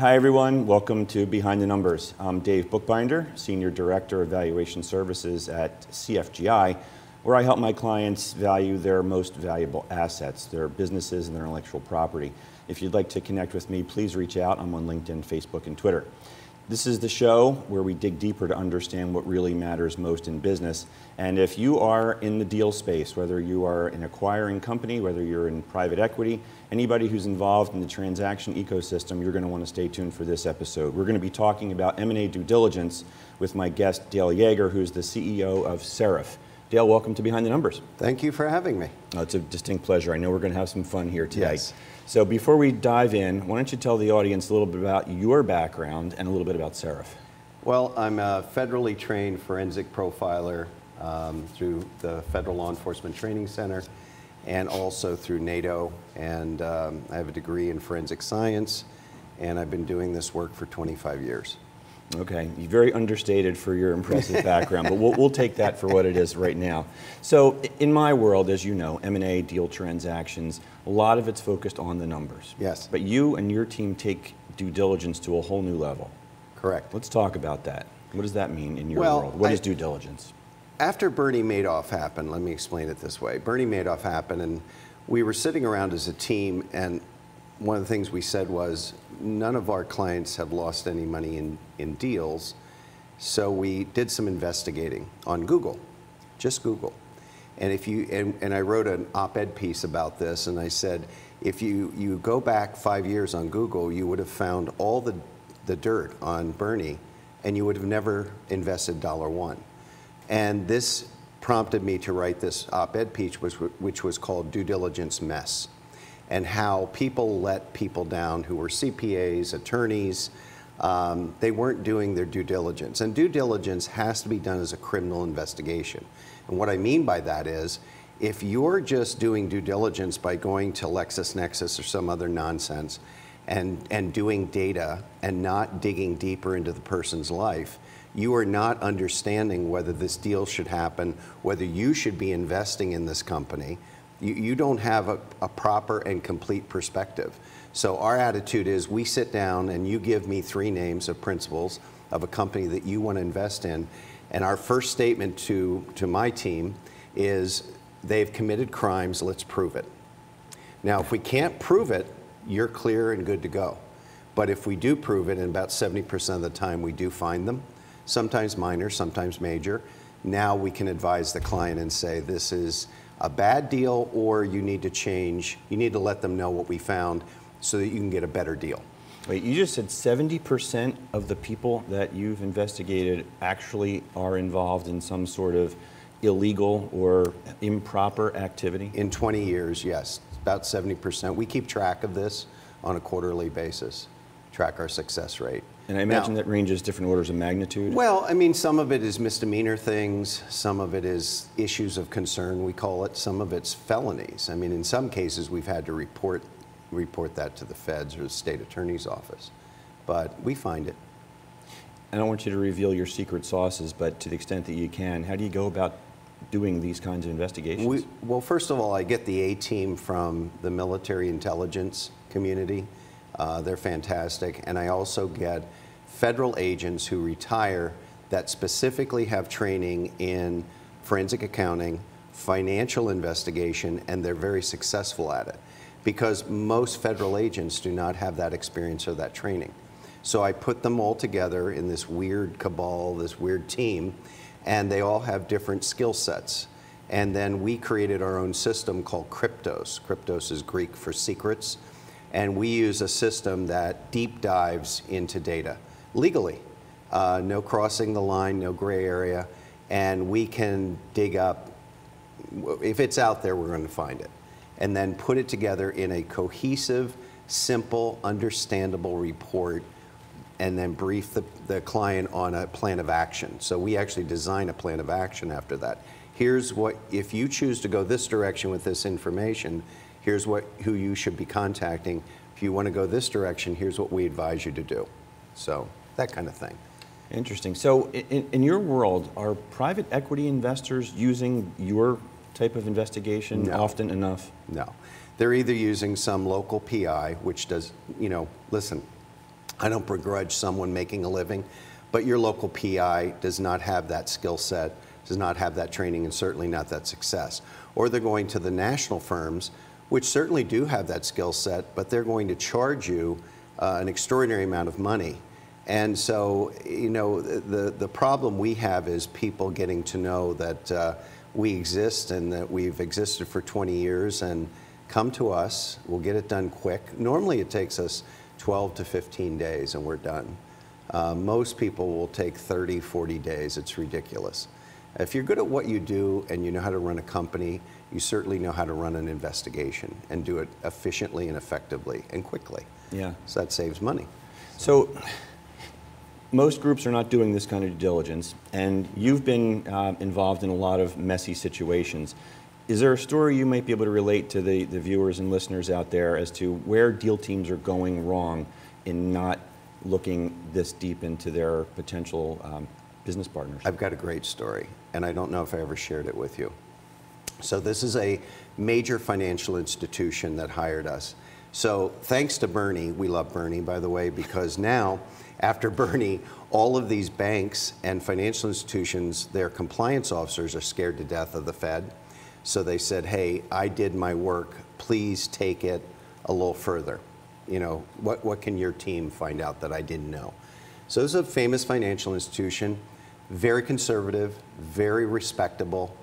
Hi, everyone. Welcome to Behind the Numbers. I'm Dave Bookbinder, Senior Director of Valuation Services at CFGI, where I help my clients value their most valuable assets, their businesses and their intellectual property. If you'd like to connect with me, please reach out. I'm on LinkedIn, Facebook, and Twitter. This is the show where we dig deeper to understand what really matters most in business. And if you are in the deal space, whether you are an acquiring company, whether you're in private equity, anybody who's involved in the transaction ecosystem, you're going to want to stay tuned for this episode. We're going to be talking about M&A due diligence with my guest, Dale Yeager, who's the CEO of Seraph. Dale, welcome to Behind the Numbers. Thank you for having me. Oh, it's a distinct pleasure. I know we're going to have some fun here today. Yes. So before we dive in, why don't you tell the audience a little bit about your background and a little bit about Seraph? Well, I'm a federally trained forensic profiler um, through the Federal Law Enforcement Training Center and also through NATO. And um, I have a degree in forensic science, and I've been doing this work for 25 years. Okay, you're very understated for your impressive background, but we'll, we'll take that for what it is right now. So, in my world, as you know, M&A deal transactions, a lot of it's focused on the numbers. Yes. But you and your team take due diligence to a whole new level. Correct. Let's talk about that. What does that mean in your Well, world? What I- is due diligence? After Bernie Madoff happened, let me explain it this way. Bernie Madoff happened, and we were sitting around as a team, and one of the things we said was none of our clients have lost any money in, in deals. So we did some investigating on Google, just Google. And if you and, and I wrote an op-ed piece about this, and I said, if you, you go back five years on Google, you would have found all the, the dirt on Bernie, and you would have never invested dollar one. And this prompted me to write this op-ed piece, which, which was called Due Diligence Mess, and how people let people down who were CPAs, attorneys. Um, they weren't doing their due diligence. And due diligence has to be done as a criminal investigation. And what I mean by that is, if you're just doing due diligence by going to LexisNexis or some other nonsense and, and doing data and not digging deeper into the person's life, you are not understanding whether this deal should happen, whether you should be investing in this company. You, you don't have a, a proper and complete perspective. So our attitude is we sit down and you give me three names of principals of a company that you want to invest in. And our first statement to, to my team is they've committed crimes, let's prove it. Now, if we can't prove it, you're clear and good to go. But if we do prove it, and about 70% of the time we do find them, sometimes minor, sometimes major, now we can advise the client and say, this is a bad deal, or you need to change, you need to let them know what we found so that you can get a better deal. Wait, you just said 70% of the people that you've investigated actually are involved in some sort of illegal or improper activity? In 20 years, yes, about 70%. We keep track of this on a quarterly basis, track our success rate. And I imagine Now- that ranges different orders of magnitude. Well, I mean, some of it is misdemeanor things, some of it is issues of concern, we call it, some of it's felonies. I mean, in some cases, we've had to report, report that to the feds or the state attorney's office, but we find it. I don't want you to reveal your secret sauces, but to the extent that you can, how do you go about doing these kinds of investigations? We, well, first of all, I get the A team from the military intelligence community. Uh, they're fantastic. And I also get federal agents who retire that specifically have training in forensic accounting, financial investigation, and they're very successful at it. Because most federal agents do not have that experience or that training. So I put them all together in this weird cabal, this weird team, and they all have different skill sets. And then we created our own system called Cryptos. Cryptos is Greek for secrets. And we use a system that deep dives into data legally. Uh, no crossing the line, no gray area. And we can dig up, if it's out there, we're going to find it. And then put it together in a cohesive, simple, understandable report and then brief the, the client on a plan of action. So we actually design a plan of action after that. Here's what, if you choose to go this direction with this information, here's what, who you should be contacting. If you want to go this direction, here's what we advise you to do. So that kind of thing. Interesting. So, in, in your world, are private equity investors using your type of investigation No. often enough? No. They're either using some local PI, which does, you know, listen, I don't begrudge someone making a living, but your local PI does not have that skill set, does not have that training, and certainly not that success. Or they're going to the national firms, which certainly do have that skill set, but they're going to charge you uh, an extraordinary amount of money. And so, you know, the, the problem we have is people getting to know that uh, we exist and that we've existed for 20 years and come to us, we'll get it done quick. Normally it takes us 12 to 15 days and we're done. Uh, most people will take 30, 40 days. It's ridiculous. If you're good at what you do and you know how to run a company, you certainly know how to run an investigation and do it efficiently and effectively and quickly. Yeah. So that saves money. So most groups are not doing this kind of due diligence, and you've been uh, involved in a lot of messy situations. Is there a story you might be able to relate to the, the viewers and listeners out there as to where deal teams are going wrong in not looking this deep into their potential um, business partners? I've got a great story, and I don't know if I ever shared it with you. So this is a major financial institution that hired us. So thanks to Bernie, we love Bernie, by the way, because now, after Bernie, all of these banks and financial institutions, their compliance officers are scared to death of the Fed. So they said, hey, I did my work. Please take it a little further. You know, what, what can your team find out that I didn't know? So this is a famous financial institution, very conservative, very respectable.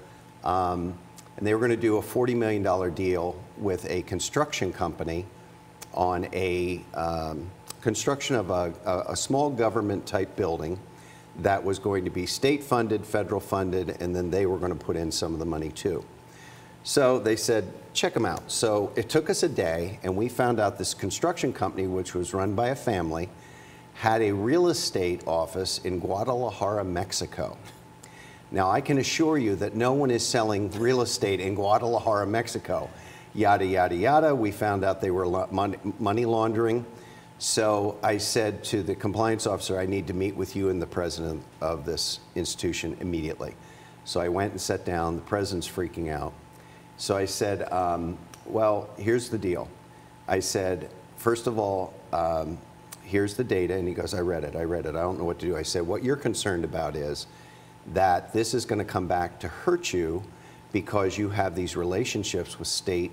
Um, and they were going to do a $40 million deal with a construction company on a um, construction of a, a, a small government type building that was going to be state funded, federal funded, and then they were going to put in some of the money too. So they said, check them out. So it took us a day, and we found out this construction company, which was run by a family, had a real estate office in Guadalajara, Mexico. Now, I can assure you that no one is selling real estate in Guadalajara, Mexico. Yada, yada, yada. We found out they were money laundering. So I said to the compliance officer, I need to meet with you and the president of this institution immediately. So I went and sat down. The president's freaking out. So I said, um, well, here's the deal. I said, first of all, um, here's the data. And he goes, I read it, I read it. I don't know what to do. I said, what you're concerned about is that this is going to come back to hurt you because you have these relationships with state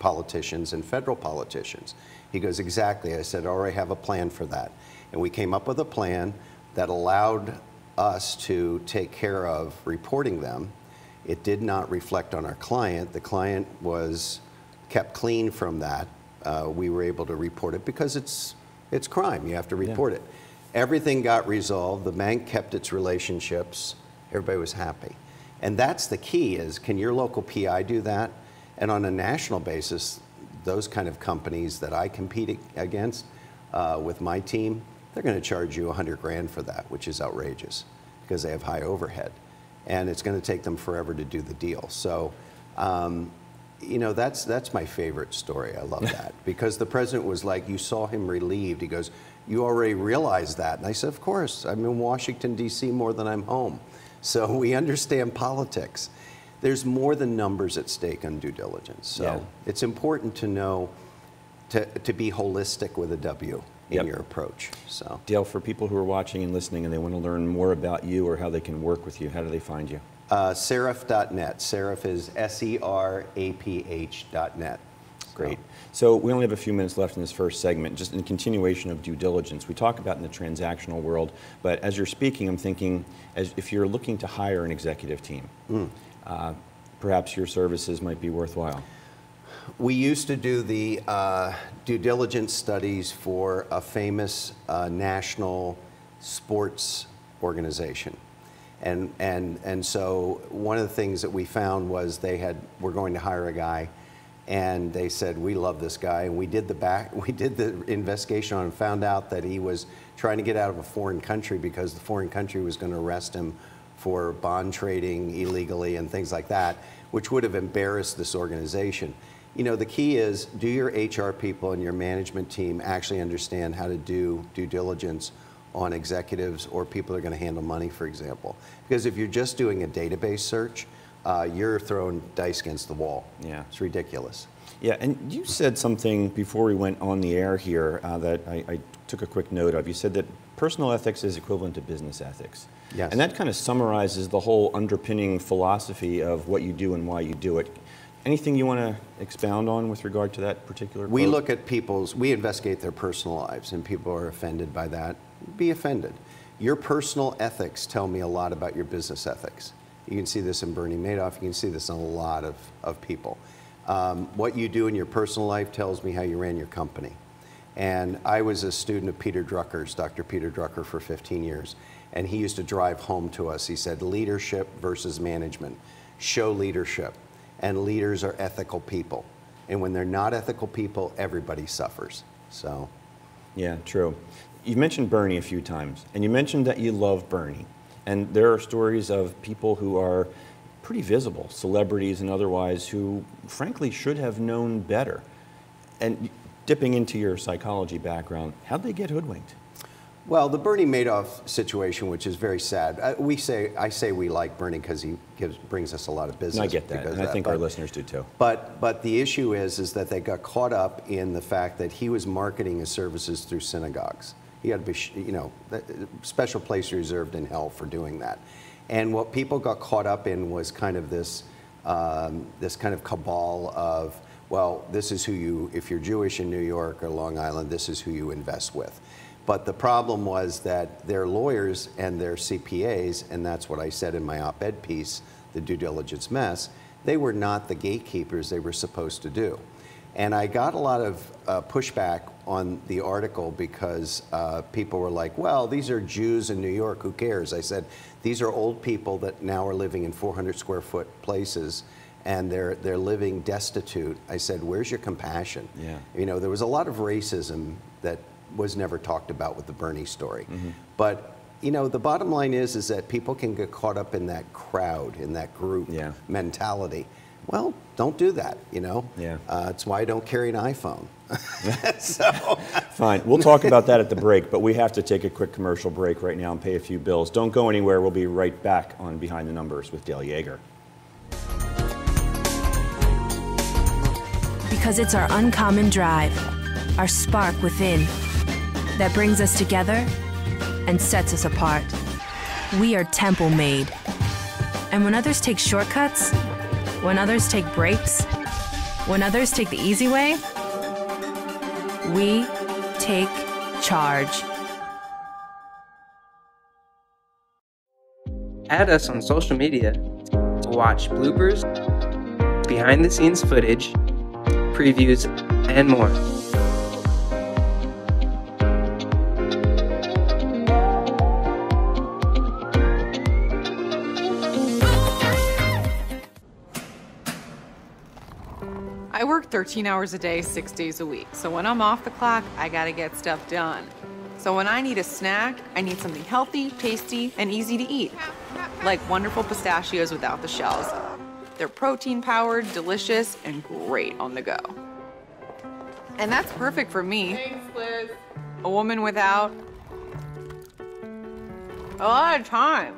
politicians and federal politicians. He goes, exactly. I said, I already have a plan for that. And we came up with a plan that allowed us to take care of reporting them it did not reflect on our client. The client was kept clean from that. Uh, we were able to report it because it's, it's crime. You have to report yeah. it. Everything got resolved. The bank kept its relationships. Everybody was happy. And that's the key is can your local PI do that? And on a national basis, those kind of companies that I compete against uh, with my team, they're going to charge you 100 grand for that, which is outrageous because they have high overhead and it's going to take them forever to do the deal. So, um, you know, that's that's my favorite story. I love that because the president was like, you saw him relieved. He goes, you already realized that, and I said, of course. I'm in Washington D.C. more than I'm home, so we understand politics. There's more than numbers at stake on due diligence. So yeah. it's important to know to, to be holistic with a W in yep. your approach. So, Dale, for people who are watching and listening and they want to learn more about you or how they can work with you, how do they find you? Uh, Seraph.net. Seraph is S E R A P H.net. Great. So we only have a few minutes left in this first segment, just in continuation of due diligence. We talk about in the transactional world, but as you're speaking, I'm thinking as if you're looking to hire an executive team, mm. Uh, perhaps your services might be worthwhile. We used to do the uh, due diligence studies for a famous uh, national sports organization. And, and, and so one of the things that we found was they had, were going to hire a guy and they said, we love this guy. And we did the back, we did the investigation on him found out that he was trying to get out of a foreign country because the foreign country was going to arrest him for bond trading illegally and things like that, which would have embarrassed this organization you know, the key is do your HR people and your management team actually understand how to do due diligence on executives or people that are going to handle money, for example. Because if you're just doing a database search, uh, you're throwing dice against the wall. Yeah. It's ridiculous. Yeah, and you said something before we went on the air here uh, that I, I took a quick note of. You said that personal ethics is equivalent to business ethics. Yes. And that kind of summarizes the whole underpinning philosophy of what you do and why you do it. Anything you want to expound on with regard to that particular We look at people's, we investigate their personal lives, and people are offended by that. Be offended. Your personal ethics tell me a lot about your business ethics. You can see this in Bernie Madoff, you can see this in a lot of, of people. Um, what you do in your personal life tells me how you ran your company. And I was a student of Peter Drucker's, Dr. Peter Drucker, for 15 years. And he used to drive home to us. He said, leadership versus management. Show leadership. And leaders are ethical people. And when they're not ethical people, everybody suffers. So, Yeah, true. You've mentioned Bernie a few times, and you mentioned that you love Bernie. And there are stories of people who are pretty visible, celebrities and otherwise, who frankly should have known better. And dipping into your psychology background, how'd they get hoodwinked? Well, the Bernie Madoff situation, which is very sad. uh, We say, I say we like Bernie because he gives, brings us a lot of business. And I get that, and I think our listeners do too. But, but the issue is, is that they got caught up in the fact that he was marketing his services through synagogues. He had to be, you know, special place reserved in hell for doing that. And what people got caught up in was kind of this, um, this kind of cabal of, well, this is who you, if you're Jewish in New York or Long Island, this is who you invest with. But the problem was that their lawyers and their CPAs, and that's what I said in my op ed piece, The Due Diligence Mess, they were not the gatekeepers they were supposed to do. And I got a lot of uh, pushback on the article because uh, people were like, well, these are Jews in New York, who cares? I said, these are old people that now are living in 400 square foot places and they're, they're living destitute. I said, where's your compassion? Yeah. You know, there was a lot of racism that was never talked about with the Bernie story. But, you know, the bottom line is, is that people can get caught up in that crowd, in that group Yeah. mentality. Well, don't do that, you know? Yeah. Uh, it's why I don't carry an iPhone. so, Fine, we'll talk about that at the break, but we have to take a quick commercial break right now and pay a few bills. Don't go anywhere. We'll be right back on Behind the Numbers with Dale Yeager. Because it's our uncommon drive, our spark within, that brings us together and sets us apart. We are temple made. And when others take shortcuts, when others take breaks, when others take the easy way, we take charge. Add us on social media to watch bloopers, behind the scenes footage, previews, and more. 13 hours a day, six days a week. So when I'm off the clock, I gotta get stuff done. So when I need a snack, I need something healthy, tasty, and easy to eat. Like wonderful pistachios without the shells. They're protein powered, delicious, and great on the go. And that's perfect for me. Thanks, Liz. A woman without a lot of time.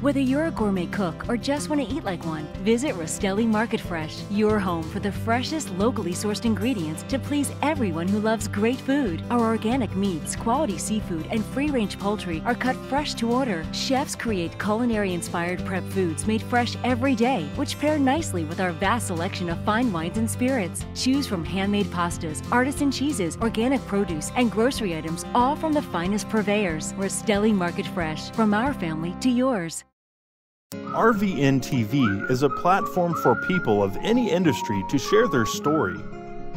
Whether you're a gourmet cook or just want to eat like one, visit Rostelli Market Fresh, your home for the freshest locally sourced ingredients to please everyone who loves great food. Our organic meats, quality seafood, and free range poultry are cut fresh to order. Chefs create culinary inspired prep foods made fresh every day, which pair nicely with our vast selection of fine wines and spirits. Choose from handmade pastas, artisan cheeses, organic produce, and grocery items, all from the finest purveyors. Rostelli Market Fresh, from our family to yours. RVN TV is a platform for people of any industry to share their story.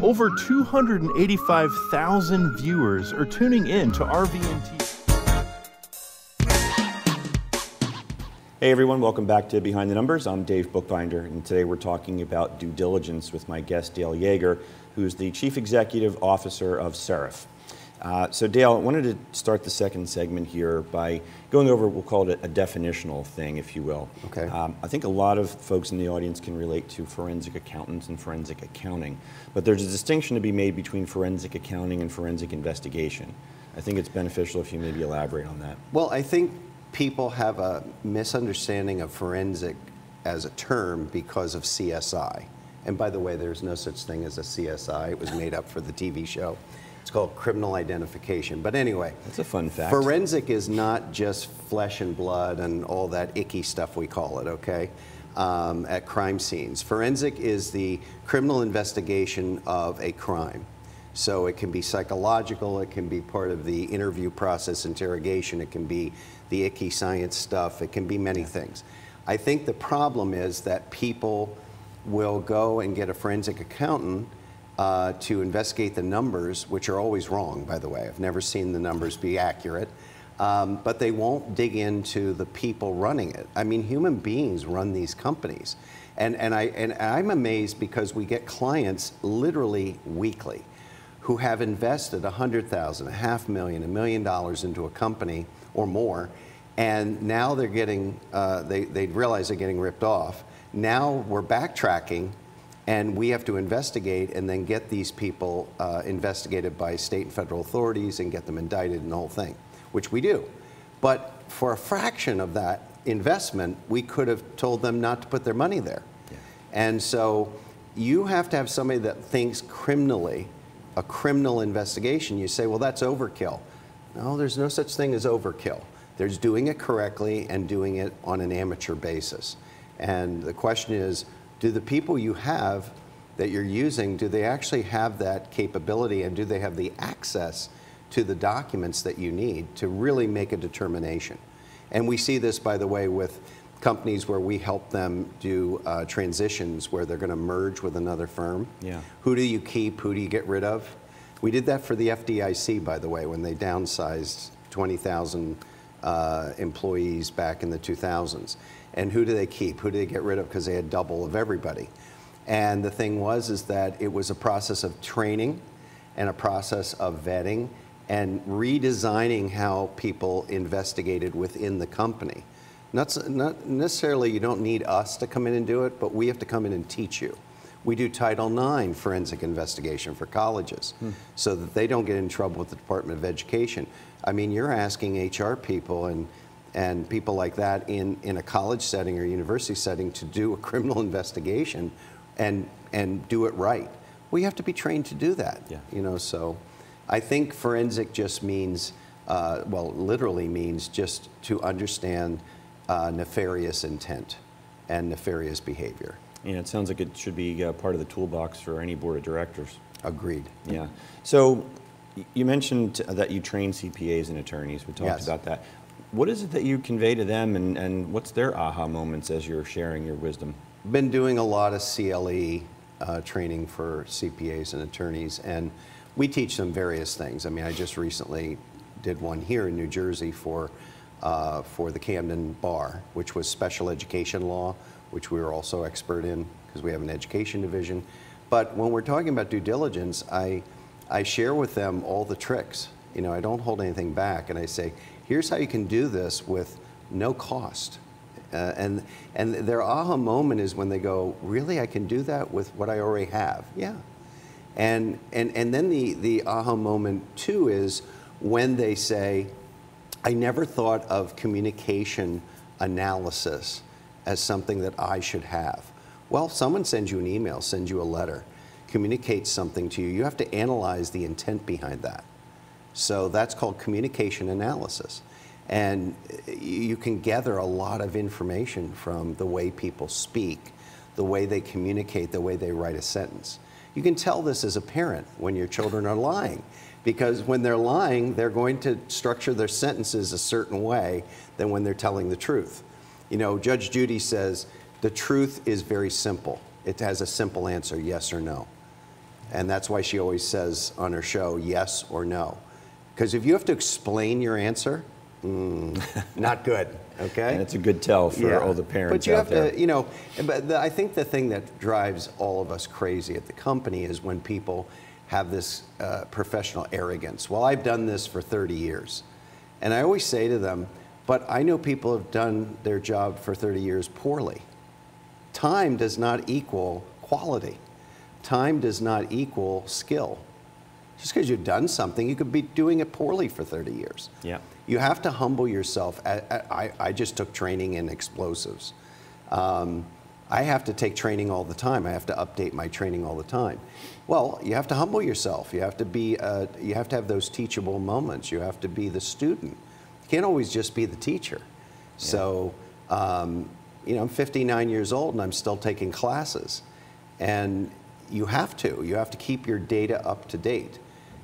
Over 285,000 viewers are tuning in to RVN TV. Hey everyone, welcome back to Behind the Numbers. I'm Dave Bookbinder, and today we're talking about due diligence with my guest Dale Yeager, who's the Chief Executive Officer of Seraph. Uh, so Dale, I wanted to start the second segment here by going over, we'll call it a, definitional thing, if you will. Okay. Um, I think a lot of folks in the audience can relate to forensic accountants and forensic accounting, but there's a distinction to be made between forensic accounting and forensic investigation. I think it's beneficial if you maybe elaborate on that. well, I think people have a misunderstanding of forensic as a term because of CSI. And by the way, there's no such thing as a CSI. It was made up for the TV show. It's called criminal identification. But anyway, That's a fun fact. Forensic is not just flesh and blood and all that icky stuff we call it, okay? Um, at crime scenes. Forensic is the criminal investigation of a crime. So it can be psychological, it can be part of the interview process, interrogation, it can be the icky science stuff, it can be many things. I think the problem is that people will go and get a forensic accountant uh, to investigate the numbers, which are always wrong, by the way. I've never seen the numbers be accurate. Um, but they won't dig into the people running it. I mean, human beings run these companies. And, and, I, and I'm amazed because we get clients literally weekly who have invested 100,000, a half million, a million dollars into a company or more, and now they're getting, uh, they, they realize they're getting ripped off. Now we're backtracking and we have to investigate and then get these people uh, investigated by state and federal authorities and get them indicted and the whole thing, which we do. But for a fraction of that investment, we could have told them not to put their money there. And so you have to have somebody that thinks criminally, a criminal investigation. You say, well, that's overkill. No, there's no such thing as overkill. There's doing it correctly and doing it on an amateur basis. And the question is, do the people you have that you're using, do they actually have that capability and do they have the access to the documents that you need to really make a determination? And we see this, by the way, with companies where we help them do uh, transitions where they're going to merge with another firm. Yeah. Who do you keep? Who do you get rid of? We did that for the FDIC, by the way, when they downsized 20,000 uh, employees back in the 2000s. And who do they keep? Who do they get rid of? Because they had double of everybody. And the thing was, is that it was a process of training and a process of vetting and redesigning how people investigated within the company. Not, not necessarily you don't need us to come in and do it, but we have to come in and teach you. We do Title IX forensic investigation for colleges hmm. so that they don't get in trouble with the Department of Education. I mean, you're asking HR people and, and people like that in, in a college setting or university setting to do a criminal investigation and, and do it right. We have to be trained to do that. Yeah. You know, so I think forensic just means, uh, well, literally means just to understand uh, nefarious intent and nefarious behavior. Yeah, it sounds like it should be uh, part of the toolbox for any board of directors. Agreed. Yeah. So you mentioned that you train CPAs and attorneys. We talked Yes. about that. What is it that you convey to them, and, and what's their aha moments as you're sharing your wisdom? Been doing a lot of CLE uh, training for CPAs and attorneys, and we teach them various things. I mean, I just recently did one here in New Jersey for uh, for the Camden Bar, which was special education law, which we were also expert in because we have an education division. But when we're talking about due diligence, I I share with them all the tricks. You know, I don't hold anything back, and I say, here's how you can do this with no cost. Uh, and, and their aha moment is when they go, really, I can do that with what I already have? Yeah. And, and, and then the, the aha moment, too, is when they say, I never thought of communication analysis as something that I should have. Well, someone sends you an email, sends you a letter, communicates something to you. You have to analyze the intent behind that. So that's called communication analysis. And you can gather a lot of information from the way people speak, the way they communicate, the way they write a sentence. You can tell this as a parent when your children are lying, because when they're lying, they're going to structure their sentences a certain way than when they're telling the truth. You know, Judge Judy says the truth is very simple. It has a simple answer, yes or no. And that's why she always says on her show, yes or no. Because if you have to explain your answer, mm, not good, okay? And it's a good tell for all the parents But you out have there. to, you know, but the, I think the thing that drives all of us crazy at the company is when people have this uh, professional arrogance. Well, I've done this for 30 years. And I always say to them, but I know people have done their job for 30 years poorly. Time does not equal quality. Time does not equal skill. Just because you've done something, you could be doing it poorly for 30 years. Yeah. You have to humble yourself. I, I, I just took training in explosives. Um, I have to take training all the time. I have to update my training all the time. Well, you have to humble yourself. You have to be. Uh, you have to have those teachable moments. You have to be the student. You can't always just be the teacher. So, um, you know, I'm 59 years old and I'm still taking classes, and you have to. You have to keep your data up to date,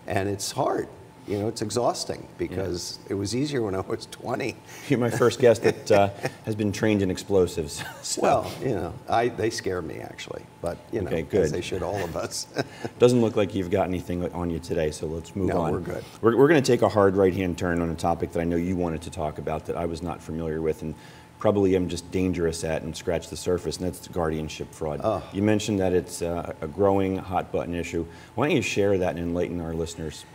and it's hard. You know, it's exhausting because it was easier when I was 20. You're my first guest that uh, has been trained in explosives. So, Well, you know, I, they scare me actually, but you know, Okay, good. they should all of us. Doesn't look like you've got anything on you today, so let's move No, on. we're good. We're, we're going to take a hard right-hand turn on a topic that I know you wanted to talk about that I was not familiar with and probably am just dangerous at and scratch the surface, and that's guardianship fraud. Oh. You mentioned that it's uh, a growing hot button issue. Why don't you share that and enlighten our listeners?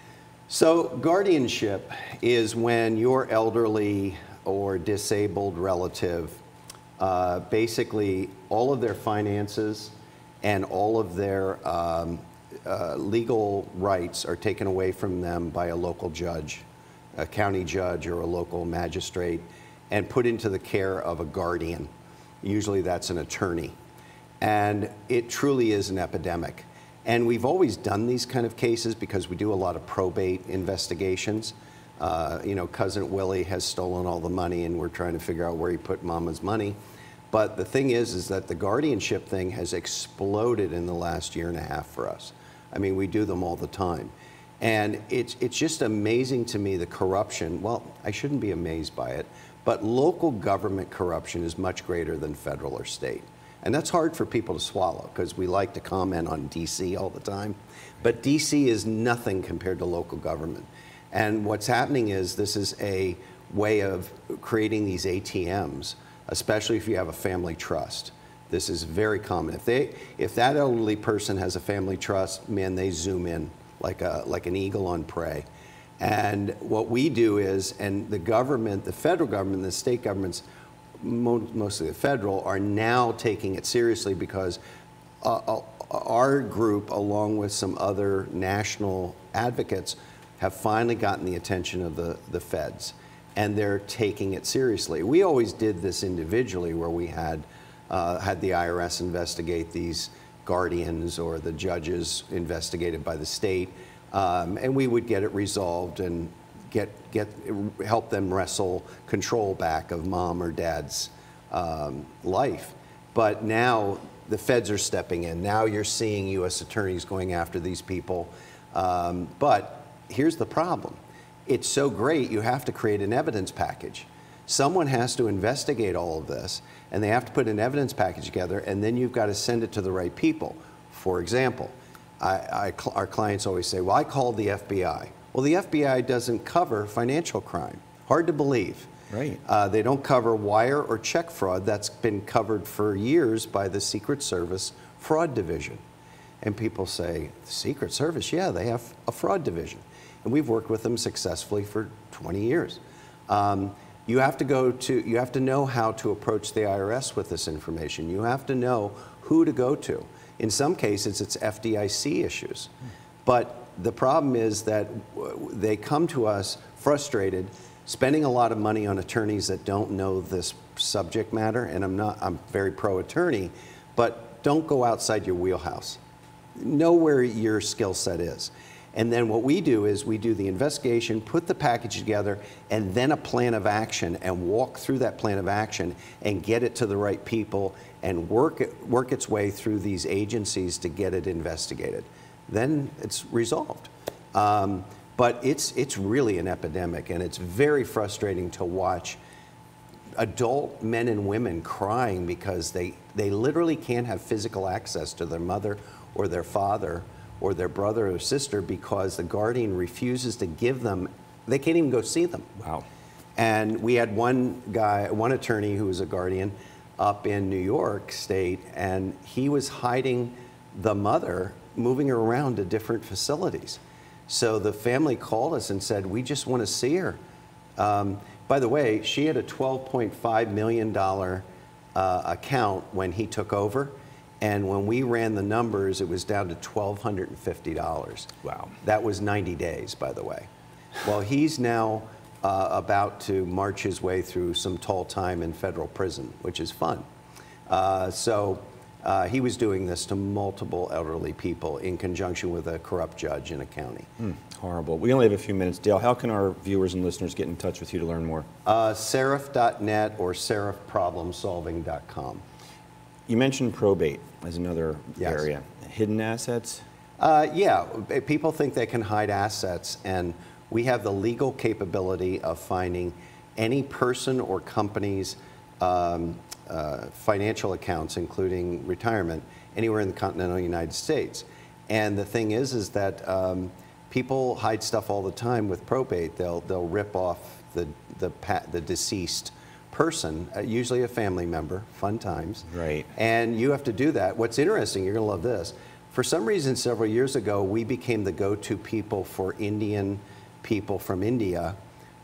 So, guardianship is when your elderly or disabled relative, uh, basically, all of their finances and all of their um, uh, legal rights are taken away from them by a local judge, a county judge, or a local magistrate, and put into the care of a guardian. Usually, that's an attorney. And it truly is an epidemic. And we've always done these kind of cases because we do a lot of probate investigations. Uh, you know, cousin Willie has stolen all the money, and we're trying to figure out where he put Mama's money. But the thing is, is that the guardianship thing has exploded in the last year and a half for us. I mean, we do them all the time. And it's, it's just amazing to me the corruption. Well, I shouldn't be amazed by it, but local government corruption is much greater than federal or state. And that's hard for people to swallow because we like to comment on DC all the time. But DC is nothing compared to local government. And what's happening is this is a way of creating these ATMs, especially if you have a family trust. This is very common. If they, if that elderly person has a family trust, man, they zoom in like a, like an eagle on prey. And what we do is, and the government, the federal government, the state governments, mo- mostly the federal, are now taking it seriously because uh, uh, our group, along with some other national advocates, have finally gotten the attention of the, the feds, and they're taking it seriously. We always did this individually, where we had uh, had the IRS investigate these guardians or the judges investigated by the state, um, and we would get it resolved and get get help them wrestle control back of mom or dad's um, life. But now the feds are stepping in. Now you're seeing U.S. attorneys going after these people. Um, but here's the problem it's so great, you have to create an evidence package. Someone has to investigate all of this, and they have to put an evidence package together, and then you've got to send it to the right people. For example, I, I, our clients always say, Well, I called the FBI. Well, the FBI doesn't cover financial crime. Hard to believe. Right. Uh, they don't cover wire or check fraud. That's been covered for years by the Secret Service Fraud Division. And people say, the Secret Service, yeah, they have a fraud division. And we've worked with them successfully for 20 years. Um, you have to go to, you have to know how to approach the IRS with this information. You have to know who to go to. In some cases, it's FDIC issues. But the problem is that they come to us frustrated, spending a lot of money on attorneys that don't know this subject matter. And I'm not, I'm very pro attorney, but don't go outside your wheelhouse know where your skill set is. And then what we do is we do the investigation, put the package together, and then a plan of action and walk through that plan of action and get it to the right people and work it, work its way through these agencies to get it investigated. Then it's resolved. Um, but it's, it's really an epidemic, and it's very frustrating to watch adult men and women crying because they, they literally can't have physical access to their mother or their father or their brother or sister because the guardian refuses to give them, they can't even go see them. Wow. And we had one guy, one attorney who was a guardian up in New York State, and he was hiding the mother, moving her around to different facilities. So the family called us and said, We just want to see her. Um, by the way, she had a $12.5 million uh, account when he took over. And when we ran the numbers, it was down to $1,250. Wow. That was 90 days, by the way. Well, he's now uh, about to march his way through some tall time in federal prison, which is fun. Uh, so uh, he was doing this to multiple elderly people in conjunction with a corrupt judge in a county. Horrible. We only have a few minutes. Dale, how can our viewers and listeners get in touch with you to learn more? Uh, seraph.net or seraphproblemsolving.com. You mentioned probate as another Yes. area. Hidden assets? Uh, yeah, people think they can hide assets, and we have the legal capability of finding any person or company's um, uh, financial accounts, including retirement, anywhere in the continental United States. And the thing is, is that um, people hide stuff all the time with probate. They'll they'll rip off the the the deceased person, uh, usually a family member. Fun times. Right. And you have to do that. What's interesting, you're going to love this. For some reason, several years ago, we became the go to people for Indian people from India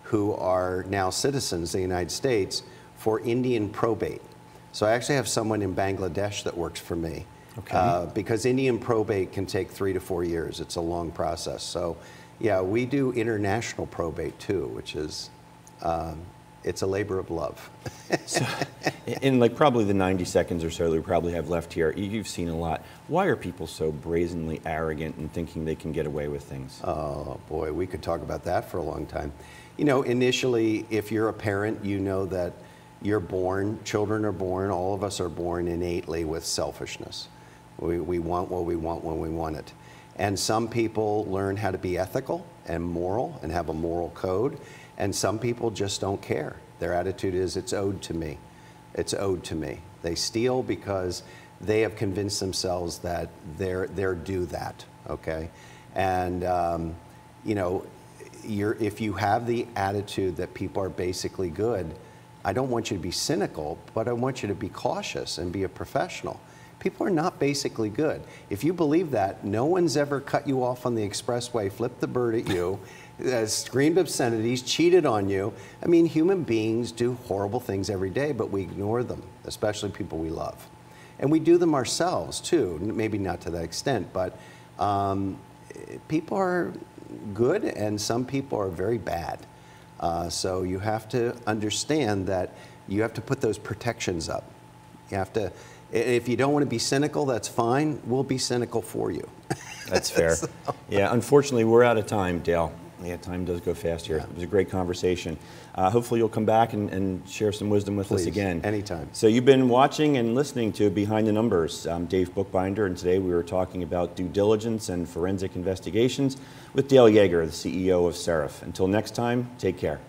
who are now citizens of the United States for Indian probate. So I actually have someone in Bangladesh that works for me. Okay. Uh, because Indian probate can take three to four years. It's a long process. So, yeah, we do international probate too, which is, um, it's a labor of love. In like probably the 90 seconds or so that we probably have left here, you- you've seen a lot. Why are people so brazenly arrogant and thinking they can get away with things? Oh boy, we could talk about that for a long time. You know, initially, if you're a parent, you know that you're born, children are born, all of us are born innately with selfishness. We, we want what we want when we want it. And some people learn how to be ethical and moral and have a moral code, and some people just don't care. Their attitude is, it's owed to me. It's owed to me. They steal because they have convinced themselves that they're, they're due that, okay? And, um, you know, you're, if you have the attitude that people are basically good, I don't want you to be cynical, but I want you to be cautious and be a professional. People are not basically good. If you believe that, no one's ever cut you off on the expressway, flipped the bird at you, uh, screamed obscenities, cheated on you. I mean, human beings do horrible things every day, but we ignore them, especially people we love. And we do them ourselves too, maybe not to that extent, but um, people are good and some people are very bad. Uh, so you have to understand that you have to put those protections up. You have to, if you don't want to be cynical, that's fine. We'll be cynical for you. That's fair. Yeah, unfortunately, we're out of time, Dale. Yeah, time does go fast here. It was a great conversation. Uh, hopefully, you'll come back and, and share some wisdom with us again. anytime. So, you've been watching and listening to Behind the Numbers. I'm Dave Bookbinder, and today we were talking about due diligence and forensic investigations with Dale Yeager, the CEO of Seraph. Until next time, take care.